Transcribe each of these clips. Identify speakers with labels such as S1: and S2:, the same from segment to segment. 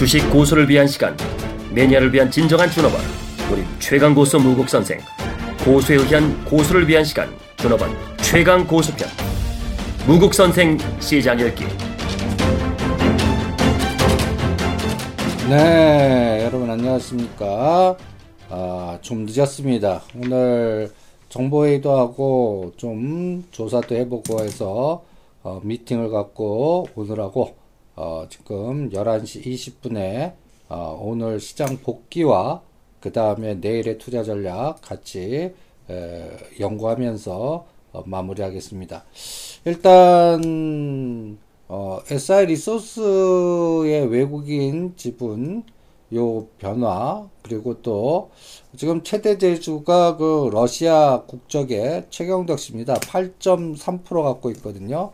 S1: 주식 고수를 위한 시간 매니아를 위한 진정한 준업원 우리 최강 고수 무국 선생 고수에 의한 고수를 위한 시간 준업원 최강 고수편 무국 선생 시장 열기
S2: 네, 여러분 안녕하십니까? 아, 좀 늦었습니다. 오늘 정보회의도 하고 좀 조사도 해보고 해서 어, 미팅을 갖고 오늘하고 어, 지금 11시 20분에 어, 오늘 시장 복귀와 그 다음에 내일의 투자 전략 같이 에, 연구하면서 어, 마무리하겠습니다. 일단 어, SI 리소스의 외국인 지분 요 변화 그리고 또 지금 최대 제주가 그 러시아 국적의 최경덕 씨입니다. 8.3% 갖고 있거든요.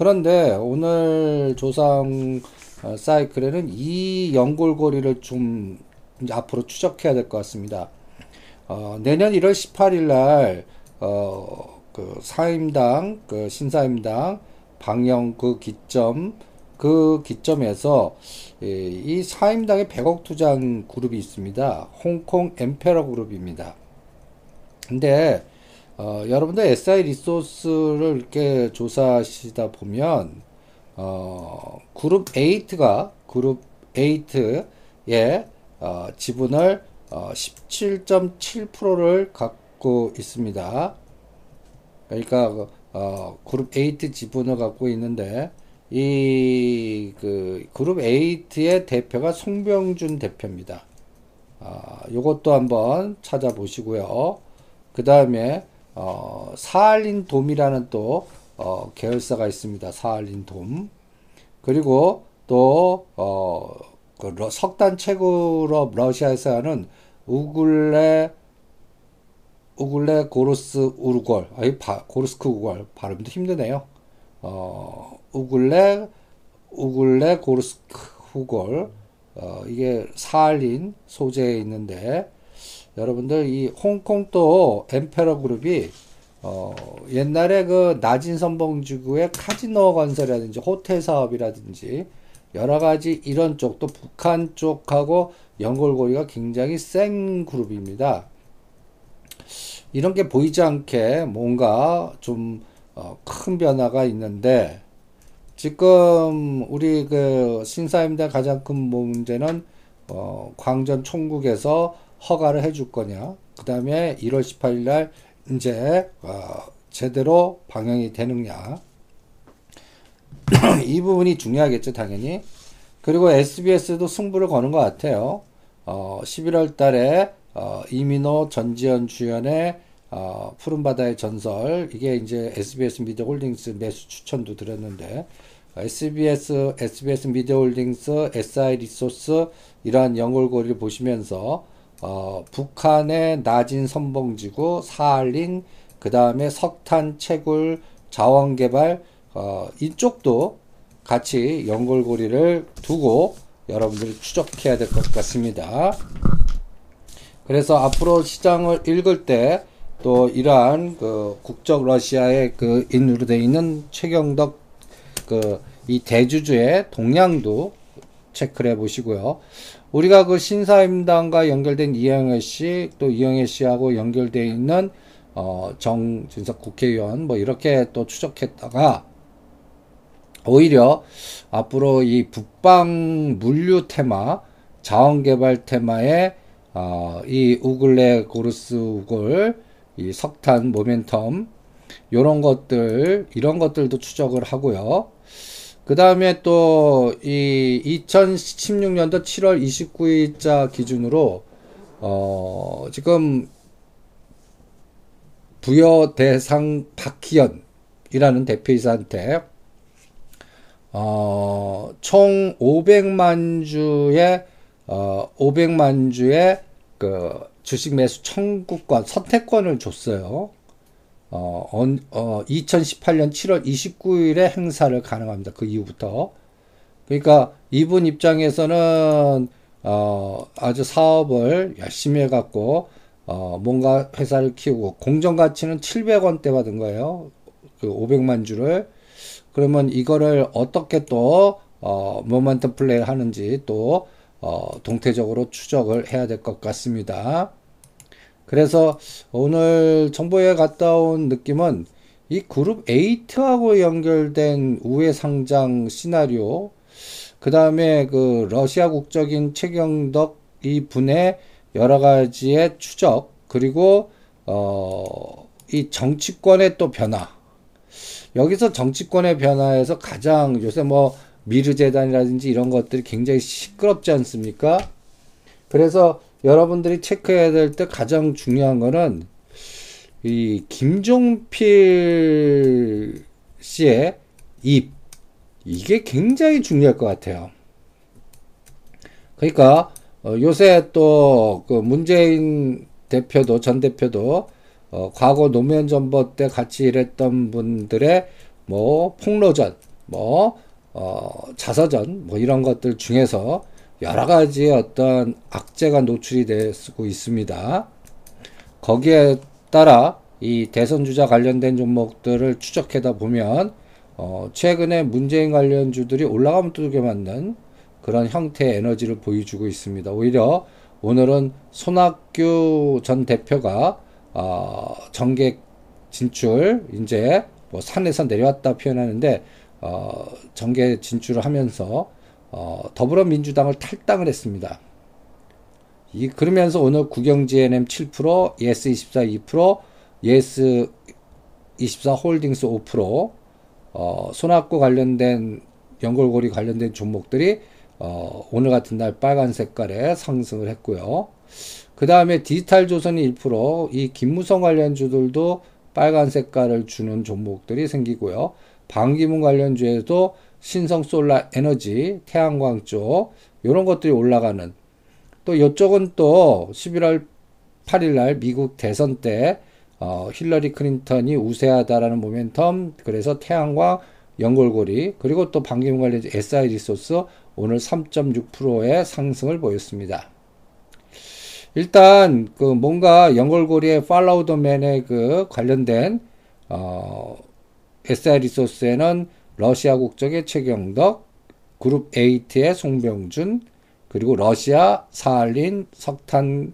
S2: 그런데 오늘 조상 어, 사이클에는 이 연골고리를 좀 앞으로 추적해야 될 것 같습니다. 어, 내년 1월 18일 날, 어, 그 사임당, 그 신사임당 방영 그 기점, 그 기점에서 이 사임당의 100억 투자한 그룹이 있습니다. 홍콩 엠페러 그룹입니다. 근데 어, 여러분들 SI 리소스를 이렇게 조사하시다 보면 어, 그룹 8가 그룹 8의 어, 지분을 어, 17.7%를 갖고 있습니다. 그러니까 어, 그룹 8 지분을 갖고 있는데 이 그 그룹 8의 대표가 송병준 대표입니다. 아, 요것도 한번 찾아보시고요. 그 다음에 어, 사할린 돔이라는 또 어, 계열사가 있습니다. 사할린 돔. 그리고 또 어, 그 석단 채굴업 러시아에서 하는 우글레 우글레 고르스 우르골 아이 바, 고르스크 우골 발음도 힘드네요. 어, 우글레 우글레 고르스크 우골 어, 이게 사할린 소재에 있는데 여러분들 이 홍콩 또 엠페러 그룹이 어, 옛날에 그 낮은 선봉지구의 카지노 건설이라든지 호텔 사업이라든지 여러 가지 이런 쪽도 북한 쪽하고 연골고리가 굉장히 센 그룹입니다. 이런 게 보이지 않게 뭔가 좀큰 어, 변화가 있는데 지금 우리 그 신사임당 가장 큰 문제는 어, 광전 총국에서 허가를 해줄 거냐. 그 다음에 1월 18일 날 이제 어, 제대로 방영이 되느냐. 이 부분이 중요하겠죠, 당연히. 그리고 SBS도 승부를 거는 것 같아요. 어, 11월 달에 어, 이민호 전지현 주연의 어, 푸른바다의 전설 이게 이제 SBS 미디어 홀딩스 매수 추천도 드렸는데 SBS SBS 미디어 홀딩스 SI 리소스 이러한 연결고리를 보시면서 어, 북한의 나진 선봉지구 사할린 그 다음에 석탄 채굴 자원개발 어, 이쪽도 같이 연결고리를 두고 여러분들이 추적해야 될 것 같습니다. 그래서 앞으로 시장을 읽을 때 또 이러한 그 국적 러시아의 그 인으로 되어 있는 최경덕 그 이 대주주의 동향도 체크를 해 보시고요. 우리가 그 신사임당과 연결된 이영애 씨, 또 이영애 씨하고 연결되어 있는 어, 정진석 국회의원 뭐 이렇게 또 추적했다가 오히려 앞으로 이 북방 물류 테마, 자원개발 테마에 어, 이 우글레 고르스 우글, 이 석탄 모멘텀 요런 것들 이런 것들도 추적을 하고요. 그 다음에 또 이 2016년도 7월 29일자 기준으로 어 지금 부여 대상 박희연이라는 대표이사한테 어, 총 500만 주의 어, 500만 주의 그 주식 매수 청구권 선택권을 줬어요. 어, 어, 2018년 7월 29일에 행사를 가능합니다. 그 이후부터. 그러니까 이분 입장에서는 어, 아주 사업을 열심히 해갖고 어, 뭔가 회사를 키우고 공정 가치는 700원대 받은 거예요. 그 500만 주를 그러면 이거를 어떻게 또 어, 모멘텀 플레이 하는지 또 어, 동태적으로 추적을 해야 될 것 같습니다. 그래서 오늘 정보에 갔다 온 느낌은 이 그룹 8하고 연결된 우회 상장 시나리오, 그 다음에 그 러시아 국적인 최경덕 이 분의 여러 가지의 추적, 그리고, 어, 이 정치권의 또 변화. 여기서 정치권의 변화에서 가장 요새 뭐 미르재단이라든지 이런 것들이 굉장히 시끄럽지 않습니까? 그래서 여러분들이 체크해야 될 때 가장 중요한 거는 이 김종필 씨의 입 이게 굉장히 중요할 것 같아요. 그러니까 어, 요새 또 그 문재인 대표도 전 대표도 어, 과거 노무현 정부 때 같이 일했던 분들의 뭐 폭로전, 뭐 어, 자서전, 뭐 이런 것들 중에서 여러 가지 어떤 악재가 노출이 되고 있습니다. 거기에 따라 이 대선 주자 관련된 종목들을 추적하다 보면 어, 최근에 문재인 관련 주들이 올라가면 두게 맞는 그런 형태의 에너지를 보여주고 있습니다. 오히려 오늘은 손학규 전 대표가 어, 정계 진출 이제 뭐 산에서 내려왔다 표현하는데 어, 정계 진출을 하면서 어, 더불어민주당을 탈당을 했습니다. 이 그러면서 오늘 국영GNM 7%, 예스24 2%, 예스24 홀딩스 5%, 어, 손학구 관련된 연골고리 관련된 종목들이 어, 오늘 같은 날 빨간 색깔에 상승을 했고요. 그 다음에 디지털 조선이 1%, 이 김무성 관련주들도 빨간 색깔을 주는 종목들이 생기고요. 방기문 관련주에도 신성 솔라 에너지, 태양광 쪽, 이런 것들이 올라가는. 또 이쪽은 또 11월 8일 날 미국 대선 때, 어, 힐러리 클린턴이 우세하다라는 모멘텀, 그래서 태양광, 연결고리, 그리고 또 반기문 관련주 SI 리소스 오늘 3.6%의 상승을 보였습니다. 일단 그 뭔가 연결고리의 follow the man의 그 관련된 어 SI 리소스에는 러시아 국적의 최경덕, 그룹 8의 송병준, 그리고 러시아 사할린 석탄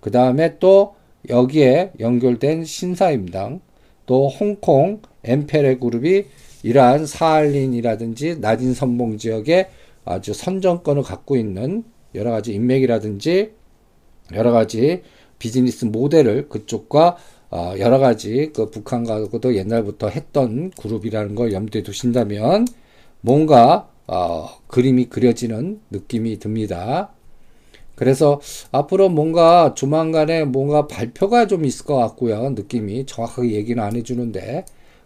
S2: 그 다음에 또 여기에 연결된 신사임당 또 홍콩 엠페레 그룹이 이러한 사할린이라든지 낮은 선봉 지역에 아주 선정권을 갖고 있는 여러 가지 인맥이라든지 여러 가지 비즈니스 모델을 그쪽과 어, 여러 가지 그 북한과도 옛날부터 했던 그룹이라는 걸 염두에 두신다면 뭔가 어, 그림이 그려지는 느낌이 듭니다. 그래서 앞으로 뭔가 조만간에 뭔가 발표가 좀 있을 것 같고요. 느낌이 정확하게 얘기는 안 해주는데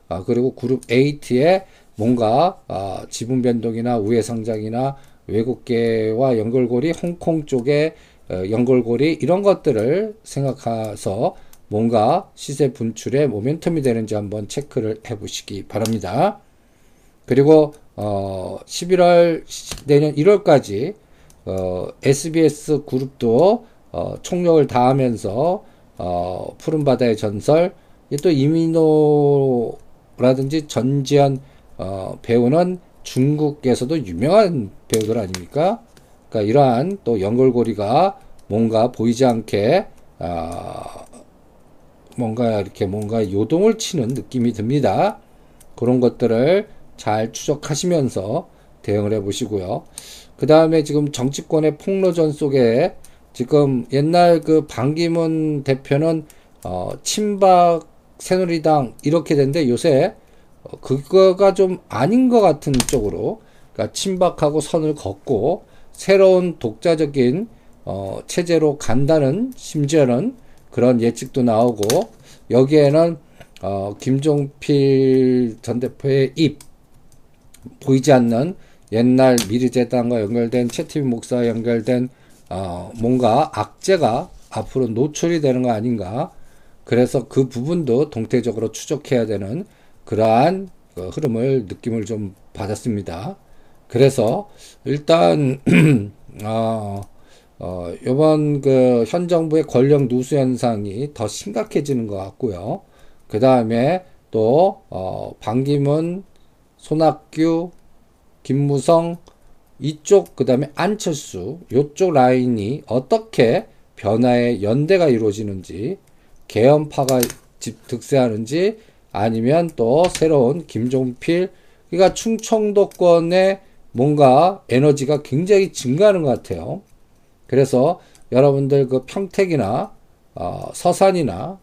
S2: 어, 그리고 그룹 8에 뭔가 어, 지분 변동이나 우회 상장이나 외국계와 연결고리 홍콩 쪽에 어, 연골고리 이런 것들을 생각해서 뭔가 시세 분출의 모멘텀이 되는지 한번 체크를 해 보시기 바랍니다. 그리고 어 11월 내년 1월까지 어 SBS 그룹도 어 총력을 다하면서 어 푸른 바다의 전설 또 이민호라든지 전지현 어 배우는 중국에서도 유명한 배우들 아닙니까? 그러니까 이러한 또 연골고리가 뭔가 보이지 않게 아, 뭔가 이렇게 뭔가 요동을 치는 느낌이 듭니다. 그런 것들을 잘 추적하시면서 대응을 해 보시고요. 그 다음에 지금 정치권의 폭로전 속에 지금 옛날 그 반기문 대표는 어, 친박 새누리당 이렇게 된데 요새 어, 그거가 좀 아닌 것 같은 쪽으로 그러니까 친박하고 선을 걷고 새로운 독자적인 어, 체제로 간다는 심지어는 그런 예측도 나오고 여기에는 어, 김종필 전 대표의 입 보이지 않는 옛날 미르재단과 연결된 채티비 목사와 연결된 어, 뭔가 악재가 앞으로 노출이 되는 거 아닌가 그래서 그 부분도 동태적으로 추적해야 되는 그러한 그 흐름을 느낌을 좀 받았습니다. 그래서 일단 어, 어, 이번 그 현 정부의 권력 누수 현상이 더 심각해지는 것 같고요. 그 다음에 또 어, 반기문, 손학규, 김무성 이쪽 그 다음에 안철수 요쪽 라인이 어떻게 변화의 연대가 이루어지는지 개헌파가 득세하는지 아니면 또 새로운 김종필 그러니까 충청도권의 뭔가 에너지가 굉장히 증가하는 것 같아요. 그래서 여러분들 그 평택이나 어, 서산이나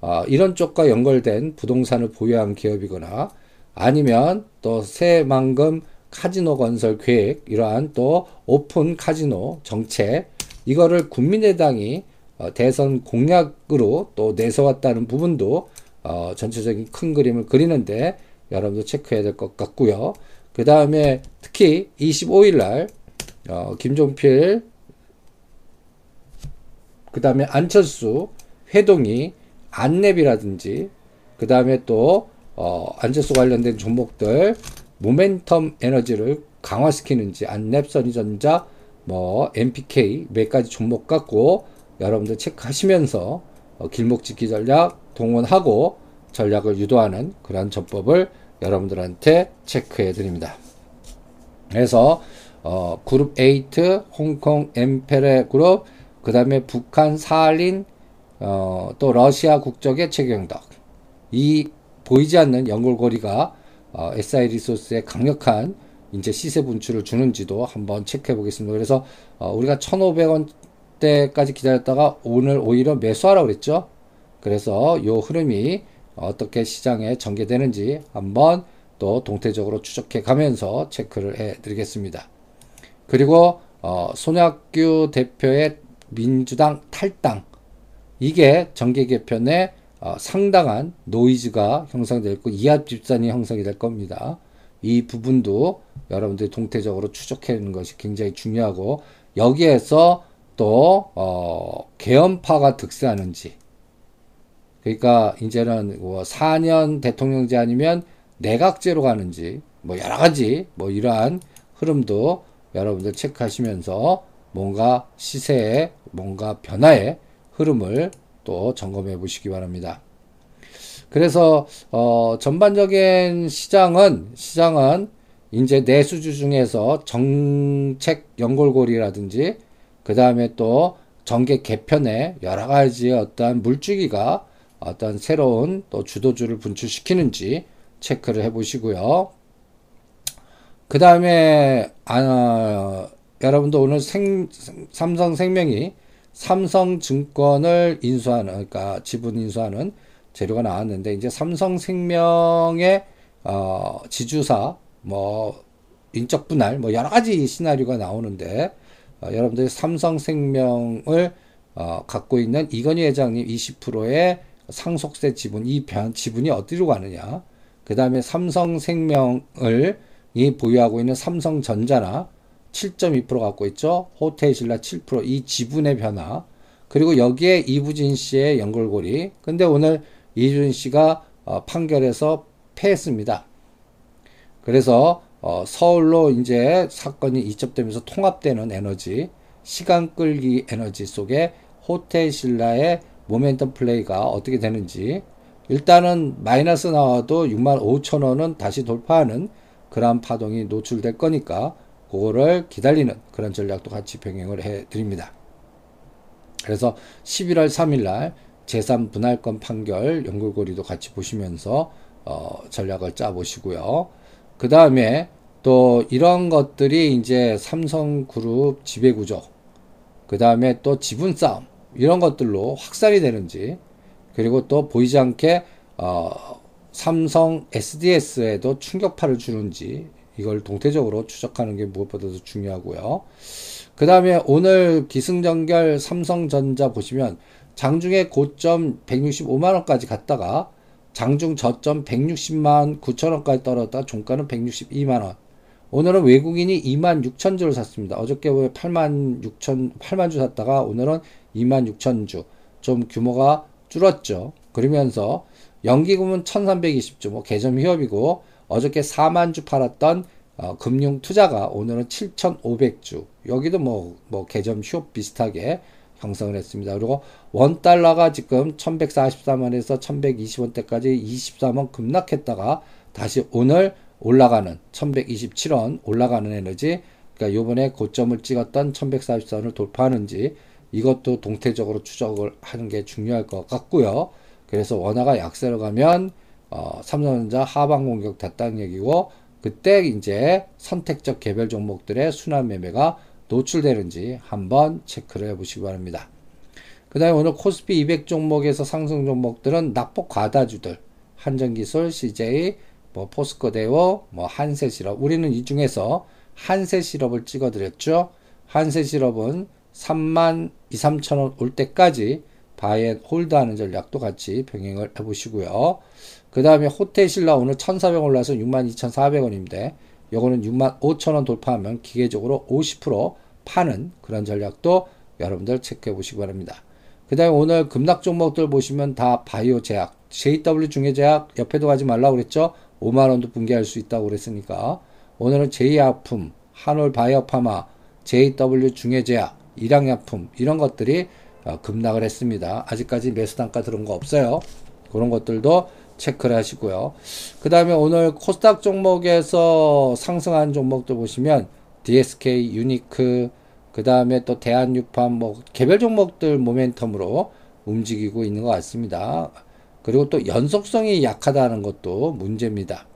S2: 어, 이런 쪽과 연결된 부동산을 보유한 기업이거나 아니면 또 새만금 카지노 건설 계획 이러한 또 오픈 카지노 정책 이거를 국민의당이 어, 대선 공약으로 또 내세웠다는 부분도 어, 전체적인 큰 그림을 그리는데 여러분도 체크해야 될 것 같고요. 그 다음에 특히 25일 날 어, 김종필 그 다음에 안철수 회동이 안랩이라든지 그 다음에 또 어, 안철수 관련된 종목들 모멘텀 에너지를 강화시키는지 안랩 선의전자 뭐 MPK 몇 가지 종목 갖고 여러분들 체크하시면서 어, 길목짓기 전략 동원하고 전략을 유도하는 그런 전법을 여러분들한테 체크해 드립니다. 그래서 어, 그룹 8, 홍콩 엠페레 그룹, 그 다음에 북한 사할린, 어, 또 러시아 국적의 최경덕. 이 보이지 않는 연골고리가 어, SI 리소스의 강력한 이제 시세 분출을 주는지도 한번 체크해 보겠습니다. 그래서 어, 우리가 1,500원대까지 기다렸다가 오늘 오히려 매수하라고 그랬죠. 그래서 요 흐름이 어떻게 시장에 전개되는지 한번 또 동태적으로 추적해 가면서 체크를 해 드리겠습니다. 그리고 어, 손학규 대표의 민주당 탈당 이게 정계 개편에 어, 상당한 노이즈가 형성될 거 이합 집산이 형성이 될 겁니다. 이 부분도 여러분들이 동태적으로 추적하는 것이 굉장히 중요하고 여기에서 또 어, 개헌파가 득세하는지 그러니까 이제는 뭐 4년 대통령제 아니면 내각제로 가는지 뭐 여러 가지 뭐 이러한 흐름도 여러분들 체크하시면서 뭔가 시세에 뭔가 변화의 흐름을 또 점검해 보시기 바랍니다. 그래서 어 전반적인 시장은 시장은 이제 내수주 중에서 정책 연골고리라든지 그 다음에 또 정계 개편에 여러 가지 어떠한 물주기가 어떤 새로운 또 주도주를 분출시키는지 체크를 해 보시고요. 그 다음에 아, 여러분도 오늘 생, 삼성생명이 삼성증권을 인수하는 그러니까 지분 인수하는 재료가 나왔는데 이제 삼성생명의 어, 지주사 뭐 인적 분할 뭐 여러 가지 시나리오가 나오는데 어, 여러분들이 삼성생명을 어, 갖고 있는 이건희 회장님 20%의 상속세 지분 이 변, 지분이 어디로 가느냐. 그 다음에 삼성생명을 이 보유하고 있는 삼성전자나 7.2% 갖고 있죠. 호텔신라 7%이 지분의 변화. 그리고 여기에 이부진 씨의 연결고리. 근데 오늘 이준 씨가 어, 판결에서 패했습니다. 그래서 어, 서울로 이제 사건이 이첩되면서 통합되는 에너지, 시간 끌기 에너지 속에 호텔신라의 모멘텀 플레이가 어떻게 되는지 일단은 마이너스 나와도 6만 5천 원은 다시 돌파하는 그런 파동이 노출될 거니까 그거를 기다리는 그런 전략도 같이 병행을 해 드립니다. 그래서 11월 3일 날 제3 분할권 판결 연결고리도 같이 보시면서 어, 전략을 짜 보시고요. 그 다음에 또 이런 것들이 이제 삼성그룹 지배구조, 그 다음에 또 지분 싸움 이런 것들로 확산이 되는지 그리고 또 보이지 않게 어, 삼성 SDS에도 충격파를 주는지 이걸 동태적으로 추적하는 게 무엇보다도 중요하고요. 그 다음에 오늘 기승전결 삼성전자 보시면 장중에 고점 165만원까지 갔다가 장중 저점 160만 9천원까지 떨어졌다 종가는 162만원. 오늘은 외국인이 2만 6천 주를 샀습니다. 어저께 8만 6천, 8만 주 샀다가 오늘은 2만 6천 주. 좀 규모가 줄었죠. 그러면서 연기금은 1320주, 뭐 개점 휴업이고 어저께 4만 주 팔았던 어, 금융 투자가 오늘은 7,500주. 여기도 뭐, 뭐, 개점 휴업 비슷하게 형성을 했습니다. 그리고 원 달러가 지금 1143원에서 1120원대까지 23원 급락했다가 다시 오늘 올라가는 1127원 올라가는 에너지 그러니까 요번에 고점을 찍었던 1140선을 돌파하는지 이것도 동태적으로 추적을 하는 게 중요할 것 같고요. 그래서 원화가 약세로 가면 어, 삼성전자 하방 공격 됐다는 얘기고 그때 이제 선택적 개별 종목들의 순환 매매가 노출되는지 한번 체크를 해보시기 바랍니다. 그 다음에 오늘 코스피 200 종목에서 상승 종목들은 낙폭 과다주들 한전기술, CJ, 뭐 포스코대우, 뭐 한세실업 우리는 이 중에서 한세실업을 찍어드렸죠. 한세실업은 3만 2, 3천 원 올 때까지 buy and hold하는 전략도 같이 병행을 해보시고요. 그 다음에 호텔신라 오늘 1,400원 올라서 62,400원인데 요거는 65,000원 돌파하면 기계적으로 50% 파는 그런 전략도 여러분들 체크해 보시기 바랍니다. 그 다음에 오늘 급락 종목들 보시면 다 바이오 제약, JW 중외제약 옆에도 가지 말라고 그랬죠? 5만원도 붕괴할 수 있다고 그랬으니까 오늘은 제이아품, 한올 바이오파마, JW 중해제약, 일양약품 이런 것들이 어, 급락을 했습니다. 아직까지 매수 단가 들은 거 없어요. 그런 것들도 체크를 하시고요. 그 다음에 오늘 코스닥 종목에서 상승한 종목들 보시면 DSK, 유니크, 그 다음에 또 대한유판, 뭐 개별 종목들 모멘텀으로 움직이고 있는 것 같습니다. 그리고 또 연속성이 약하다는 것도 문제입니다.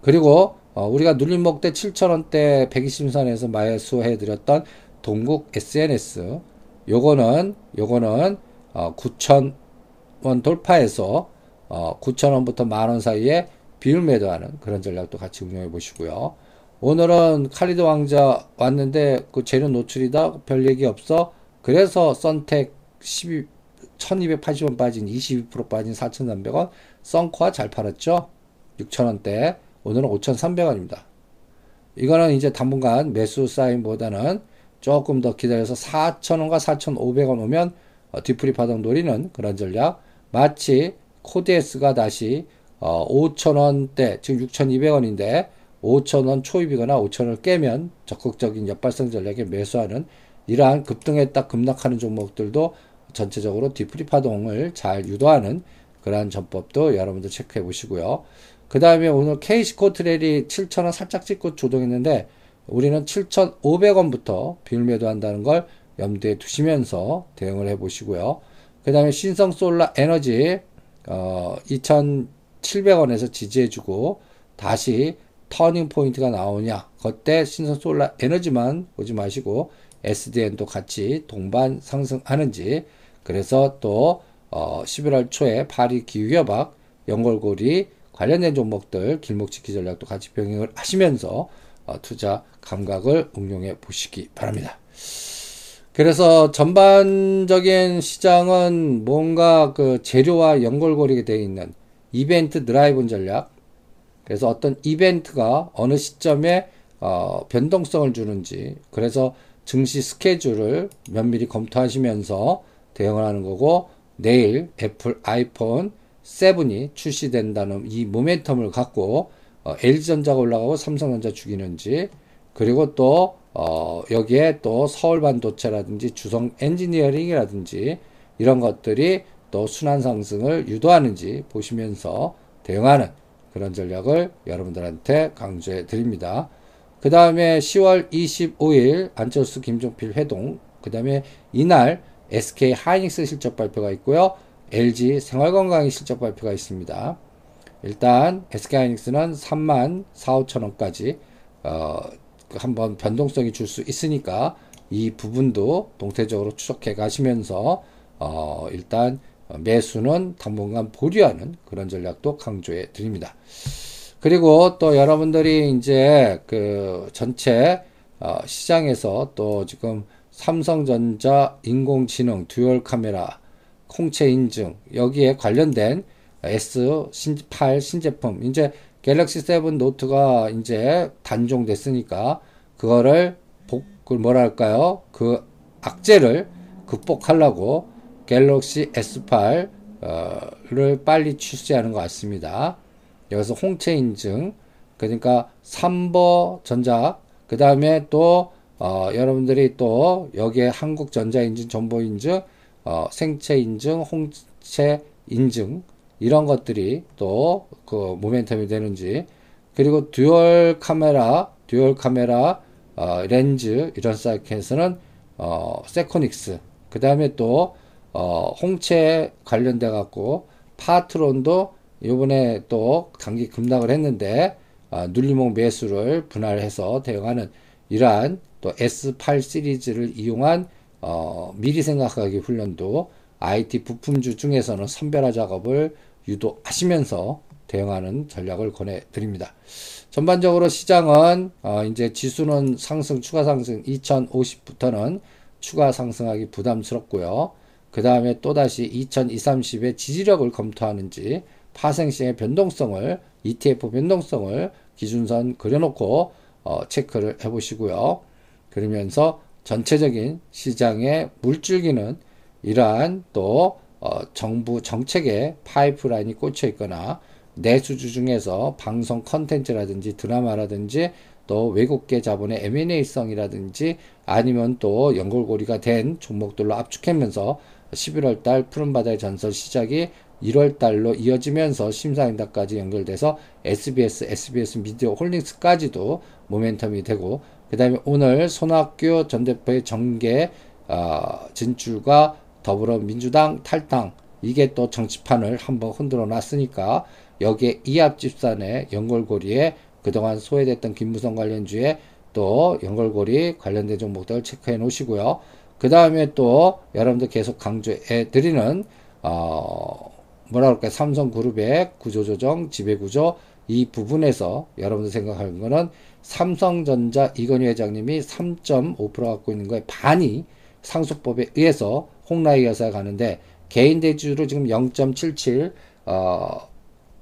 S2: 그리고 어, 우리가 눌림목 대 7천원대 120선에서 매수해 드렸던 동국 SNS 요거는 요거는 어, 9천원 돌파해서 어, 9천원부터 만원 사이에 비율 매도하는 그런 전략도 같이 운영해 보시고요. 오늘은 칼리드 왕자 왔는데 그 재료 노출이다 별 얘기 없어. 그래서 썬텍 12 1280원 빠진 22% 빠진 4,300원 썬코아 잘 팔았죠? 6,000원대. 오늘은 5,300원입니다. 이거는 이제 당분간 매수 사인보다는 조금 더 기다려서 4,000원과 4,500원 오면 어, 뒤풀이 파동 노리는 그런 전략. 마치 코드스가 다시 어, 5,000원대 지금 6,200원인데 5,000원 초입이거나 5,000원을 깨면 적극적인 역발성 전략에 매수하는 이러한 급등했다 급락하는 종목들도 전체적으로 뒤풀이 파동을 잘 유도하는 그러한 전법도 여러분들 체크해 보시고요. 그 다음에 오늘 K시코트렐이 7,000원 살짝 찍고 조동했는데 우리는 7,500원부터 비율 매도한다는 걸 염두에 두시면서 대응을 해 보시고요. 그 다음에 신성솔라 에너지 어, 2,700원에서 지지해주고 다시 turning point가 나오냐 그때 신성솔라 에너지만 보지 마시고 SDN도 같이 동반 상승하는지 그래서 또 어, 11월 초에 파리 기후협약 연결고리 관련된 종목들 길목지키기 전략도 같이 병행을 하시면서 어, 투자 감각을 응용해 보시기 바랍니다. 그래서 전반적인 시장은 뭔가 그 재료와 연결고리가 되어 있는 이벤트 드라이브 전략. 그래서 어떤 이벤트가 어느 시점에 어, 변동성을 주는지 그래서 증시 스케줄을 면밀히 검토하시면서 대응을 하는 거고 내일 애플 아이폰 7이 출시된다는 이 모멘텀을 갖고 어, LG전자가 올라가고 삼성전자 죽이는지 그리고 또 어, 여기에 또 서울 반도체라든지 주성 엔지니어링이라든지 이런 것들이 또 순환 상승을 유도하는지 보시면서 대응하는 그런 전략을 여러분들한테 강조해 드립니다. 그 다음에 10월 25일 안철수 김종필 회동 그 다음에 이날 SK 하이닉스 실적 발표가 있고요. LG 생활건강의 실적 발표가 있습니다. 일단 SK 하이닉스는 3만 4, 5천 원까지 어, 한번 변동성이 줄 수 있으니까 이 부분도 동태적으로 추적해 가시면서 어, 일단 매수는 당분간 보류하는 그런 전략도 강조해 드립니다. 그리고 또 여러분들이 이제 그 전체 어, 시장에서 또 지금 삼성전자 인공지능 듀얼 카메라 홍채 인증 여기에 관련된 S8 신제품 이제 갤럭시 7 노트가 이제 단종됐으니까 그거를 복, 그 뭐랄까요? 그 악재를 극복하려고 갤럭시 S8를 어, 빨리 출시하는 것 같습니다. 여기서 홍채 인증, 그러니까 삼보 전자, 그 다음에 또 어, 여러분들이 또 여기에 한국전자 인증, 정보 인증, 어, 생체 인증, 홍채 인증 이런 것들이 또 그 모멘텀이 되는지 그리고 듀얼 카메라, 듀얼 카메라 어, 렌즈 이런 사이트에서는 어, 세코닉스 그 다음에 또 어, 홍채 관련돼 갖고 파트론도 이번에 또 단기 급락을 했는데 어, 눌리목 매수를 분할해서 대응하는 이러한 또 S8 시리즈를 이용한 어, 미리 생각하기 훈련도 IT 부품주 중에서는 선별화 작업을 유도하시면서 대응하는 전략을 권해드립니다. 전반적으로 시장은 어 이제 지수는 상승 추가 상승 2050부터는 추가 상승하기 부담스럽고요. 그 다음에 또다시 2230의 지지력을 검토하는지 파생시의 변동성을 ETF 변동성을 기준선 그려놓고 어 체크를 해보시고요. 그러면서 전체적인 시장의 물줄기는 이러한 또 어 정부 정책의 파이프라인이 꽂혀 있거나 내수주 중에서 방송 컨텐츠라든지 드라마라든지 또 외국계 자본의 M&A성이라든지 아니면 또 연골고리가 된 종목들로 압축하면서 11월 달 푸른바다의 전설 시작이 1월 달로 이어지면서 심사임당까지 연결돼서 SBS, SBS 미디어 홀딩스까지도 모멘텀이 되고 그 다음에 오늘 손학규 전 대표의 정계 어, 진출과 더불어민주당 탈당 이게 또 정치판을 한번 흔들어 놨으니까 여기에 이합집산의 연골고리에 그동안 소외됐던 김무성 관련주에 또 연골고리 관련된 종목들 체크해 놓으시고요. 그 다음에 또 여러분들 계속 강조해 드리는 어 뭐라 그럴까요? 삼성그룹의 구조조정, 지배구조 이 부분에서 여러분들 생각하는 거는 삼성전자 이건희 회장님이 3.5% 갖고 있는 거에 반이 상속법에 의해서 홍라이 여사가 가는데 개인 대주로 지금 0.77 어,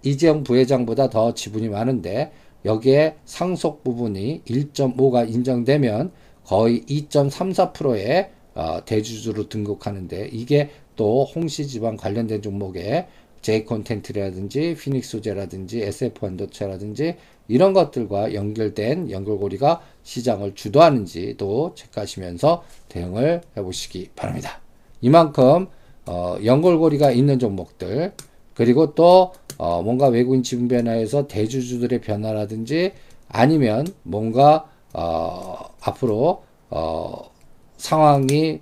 S2: 이재용 부회장보다 더 지분이 많은데 여기에 상속 부분이 1.5가 인정되면 거의 2.34%의 어, 대주주로 등극하는데 이게 또 홍시 지방 관련된 종목에 J 콘텐츠라든지 피닉스 소재라든지 SF 반도체라든지 이런 것들과 연결된 연결고리가 시장을 주도하는지도 체크하시면서 대응을 해보시기 바랍니다. 이만큼 어, 연결고리가 있는 종목들 그리고 또 어, 뭔가 외국인 지분 변화에서 대주주들의 변화라든지 아니면 뭔가 어, 앞으로 어, 상황이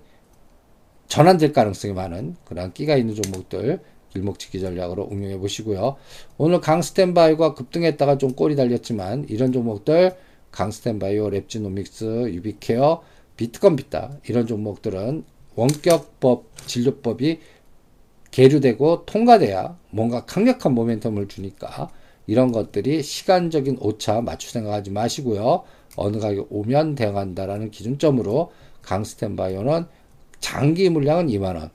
S2: 전환될 가능성이 많은 그런 끼가 있는 종목들 길목지기 전략으로 응용해 보시고요. 오늘 강스텐바이오가 급등했다가 좀 꼬리 달렸지만 이런 종목들 강스텐바이오, 랩지노믹스, 유비케어, 비트컴퓨터 이런 종목들은 원격법 진료법이 계류되고 통과돼야 뭔가 강력한 모멘텀을 주니까 이런 것들이 시간적인 오차 맞추 생각하지 마시고요. 어느 가격 오면 대응한다라는 기준점으로 강스텐바이오는 장기 물량은 2만원,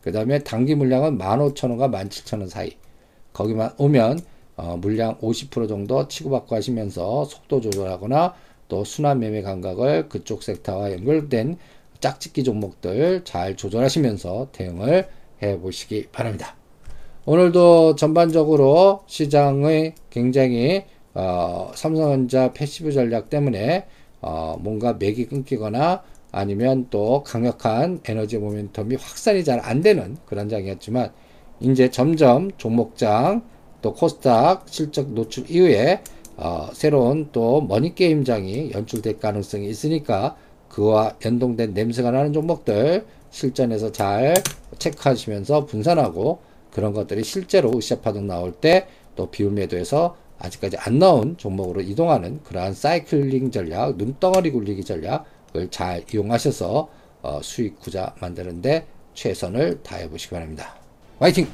S2: 그 다음에 단기 물량은 15,000원과 17,000원 사이. 거기만 오면 어, 물량 50% 정도 치고받고 하시면서 속도 조절하거나 또 순환 매매 감각을 그쪽 섹터와 연결된 짝짓기 종목들 잘 조절하시면서 대응을 해 보시기 바랍니다. 오늘도 전반적으로 시장의 굉장히 어, 삼성전자 passive 전략 때문에 어, 뭔가 맥이 끊기거나 아니면 또 강력한 에너지 모멘텀이 확산이 잘 안 되는 그런 장이었지만 이제 점점 종목장 또 코스닥 실적 노출 이후에 어, 새로운 또 머니게임장이 연출될 가능성이 있으니까 그와 연동된 냄새가 나는 종목들 실전에서 잘 체크하시면서 분산하고 그런 것들이 실제로 으쌰 파동 나올 때 또 비율 매도에서 아직까지 안 나온 종목으로 이동하는 그러한 사이클링 전략, 눈덩어리 굴리기 전략을 잘 이용하셔서 어, 수익 구자 만드는데 최선을 다해 보시기 바랍니다. 화이팅!